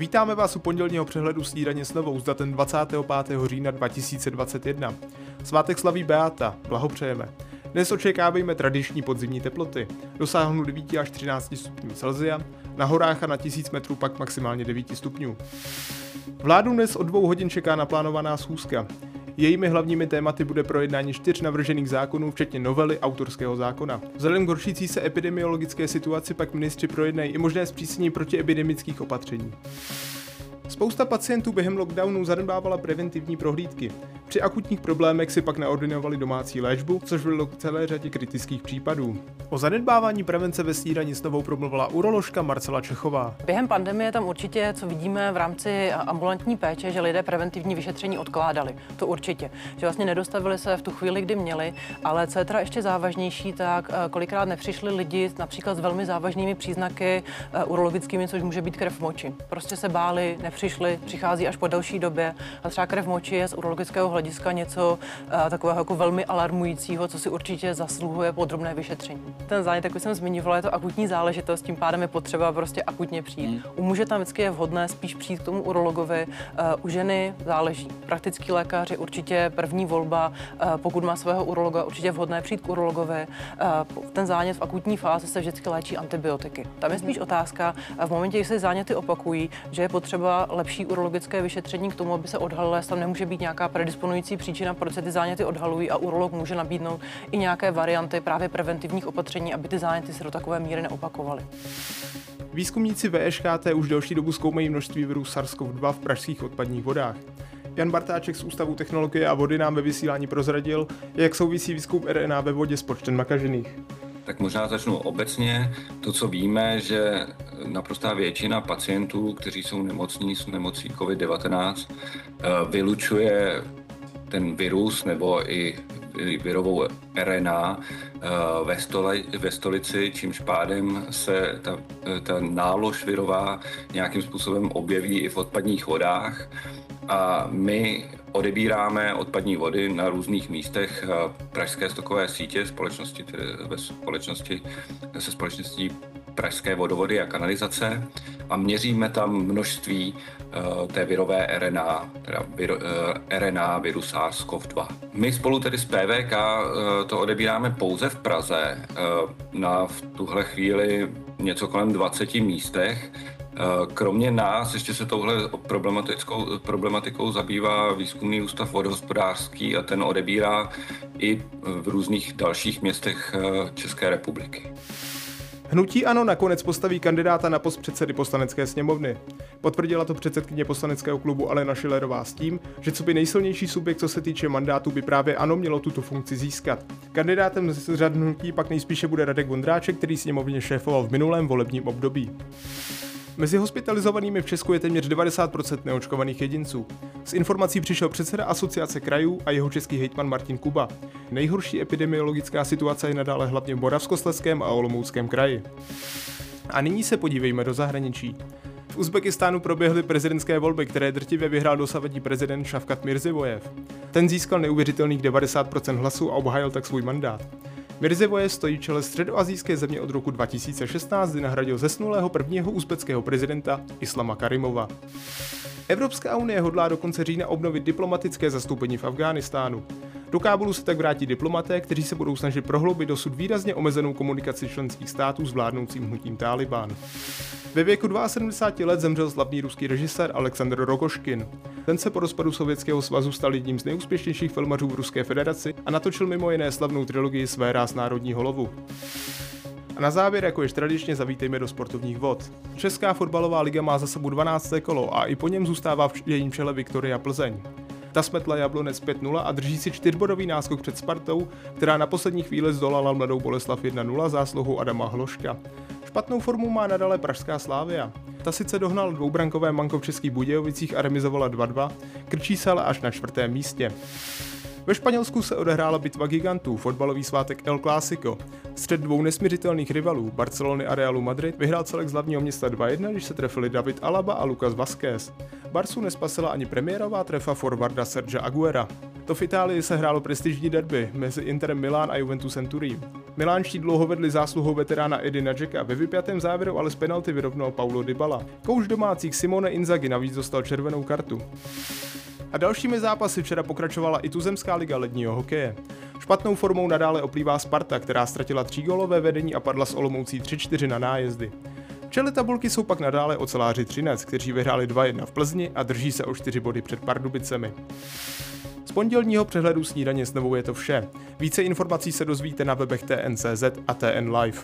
Vítáme vás u pondělního přehledu snídaně s novou s datem 25. října 2021. Svátek slaví Beata, blahopřejeme. Dnes očekávejme tradiční podzimní teploty. Dosáhnou 9 až 13 stupňů Celsia, na horách a na 1000 metrů pak maximálně 9 stupňů. Vládu dnes od dvou hodin čeká naplánovaná schůzka. Jejími hlavními tématy bude projednání čtyř navržených zákonů, včetně novely autorského zákona. Vzhledem k horšící se epidemiologické situaci pak ministři projednají i možné zpřísnění protiepidemických opatření. Spousta pacientů během lockdownu zanedbávala preventivní prohlídky. Při akutních problémech si pak neordinovali domácí léčbu, což vedlo k celé řadě kritických případů. O zanedbávání prevence ve snídaní s novou promluvila uroložka Marcela Čechová. Během pandemie tam určitě, co vidíme v rámci ambulantní péče, že lidé preventivní vyšetření odkládali. To určitě. Že vlastně nedostavili se v tu chvíli, kdy měli, ale co je teda ještě závažnější, tak eh, kolikrát nepřišli lidi například s velmi závažnými příznaky eh, urologickými, což může být krev v moči. Prostě se báli, nepřišli, přichází až po delší době a třeba krev v moči je z urologického hlediska něco uh, takového jako velmi alarmujícího, co si určitě zasluhuje podrobné vyšetření. Ten zánět, jak už jsem zmiňovala, je to akutní záležitost, tím pádem je potřeba prostě akutně přijít. Hmm. U muže tam vždycky je vhodné spíš přijít k tomu urologovi, uh, u ženy záleží. Praktický lékař je určitě první volba, uh, pokud má svého urologa, určitě vhodné přijít k urologovi. Ten zánět v akutní fázi se vždycky léčí antibiotiky. Tam je spíš hmm. otázka, v momentě, kdy se záněty opakují, že je potřeba lepší urologické vyšetření k tomu, aby se odhalilo, jestli tam nemůže být nějaká predispozice disponující příčina, proč se ty záněty odhalují a urolog může nabídnout i nějaké varianty právě preventivních opatření, aby ty záněty se do takové míry neopakovaly. Výzkumníci VŠKT už delší dobu zkoumají množství virů SARS-CoV-2 v pražských odpadních vodách. Jan Bartáček z Ústavu technologie a vody nám ve vysílání prozradil, jak souvisí výzkum RNA ve vodě s počtem nakažených. Tak možná začnu obecně. To, co víme, že naprostá většina pacientů, kteří jsou nemocní s nemocí COVID-19, eh, vylučuje ten virus nebo i virovou RNA eh, ve, stole, ve stolici, čímž pádem se ta, ta nálož virová nějakým způsobem objeví i v odpadních vodách. A my odebíráme odpadní vody na různých místech eh, Pražské stokové sítě společnosti, tedy ve společnosti se společností Pražské vodovody a kanalizace a měříme tam množství uh, té virové RNA, teda vir, uh, RNA viru SARS-CoV-2. My spolu tedy s PVK uh, to odebíráme pouze v Praze na v tuhle chvíli něco kolem 20 místech. Kromě nás ještě se touhle problematickou, problematikou zabývá výzkumný ústav vodohospodářský a ten odebírá i v různých dalších městech České republiky. Hnutí ANO nakonec postaví kandidáta na post předsedy poslanecké sněmovny. Potvrdila to předsedkyně poslaneckého klubu Alena Šilerová s tím, že co by nejsilnější subjekt, co se týče mandátu, by právě ANO mělo tuto funkci získat. Kandidátem z řad hnutí pak nejspíše bude Radek Vondráček, který sněmovně šéfoval v minulém volebním období. Mezi hospitalizovanými v Česku je téměř 90% neočkovaných jedinců. S informací přišel předseda asociace krajů a jeho český hejtman Martin Kuba. Nejhorší epidemiologická situace je nadále hlavně v Moravskoslezském a Olomouckém kraji. A nyní se podívejme do zahraničí. V Uzbekistánu proběhly prezidentské volby, které drtivě vyhrál dosavadní prezident Šavkat Mirzivojev. Ten získal neuvěřitelných 90% hlasů a obhájil tak svůj mandát. Mirzivoje stojí v čele středoazijské země od roku 2016, kdy nahradil zesnulého prvního uzbeckého prezidenta Islama Karimova. Evropská unie hodlá do konce října obnovit diplomatické zastoupení v Afghánistánu. Do Kábulu se tak vrátí diplomaté, kteří se budou snažit prohloubit dosud výrazně omezenou komunikaci členských států s vládnoucím hnutím Taliban. Ve věku 72 let zemřel slavný ruský režisér Aleksandr Rogoškin. Ten se po rozpadu Sovětského svazu stal jedním z nejúspěšnějších filmařů v Ruské federaci a natočil mimo jiné slavnou trilogii Své ráz národního lovu. A na závěr, jako již tradičně, zavítejme do sportovních vod. Česká fotbalová liga má za sebou 12. kolo a i po něm zůstává v jejím čele Viktoria Plzeň. Ta smetla Jablonec 5-0 a drží si čtyřbodový náskok před Spartou, která na poslední chvíli zdolala mladou Boleslav 1-0 zásluhou Adama Hloška. Špatnou formu má nadále Pražská Slávia. Ta sice dohnal dvoubrankové manko v Českých Budějovicích a remizovala 2-2, krčí se ale až na čtvrtém místě. Ve Španělsku se odehrála bitva gigantů, fotbalový svátek El Clásico. Střed dvou nesměřitelných rivalů, Barcelony a Realu Madrid, vyhrál celek z hlavního města 2-1, když se trefili David Alaba a Lucas Vázquez. Barsu nespasila ani premiérová trefa forwarda Sergio Aguera. To v Itálii se hrálo prestižní derby mezi Interem Milán a Juventusem Turín. Milánští dlouho vedli zásluhou veterána Edina Jacka, ve vypjatém závěru ale z penalty vyrovnal Paulo Dybala. Kouš domácích Simone Inzaghi navíc dostal červenou kartu. A dalšími zápasy včera pokračovala i tuzemská liga ledního hokeje. Špatnou formou nadále oplývá Sparta, která ztratila třígolové vedení a padla s Olomoucí 3-4 na nájezdy. V čele tabulky jsou pak nadále oceláři Třinec, kteří vyhráli 2-1 v Plzni a drží se o 4 body před Pardubicemi. Z pondělního přehledu snídaně s novou je to vše. Více informací se dozvíte na webech TNCZ a TN Live.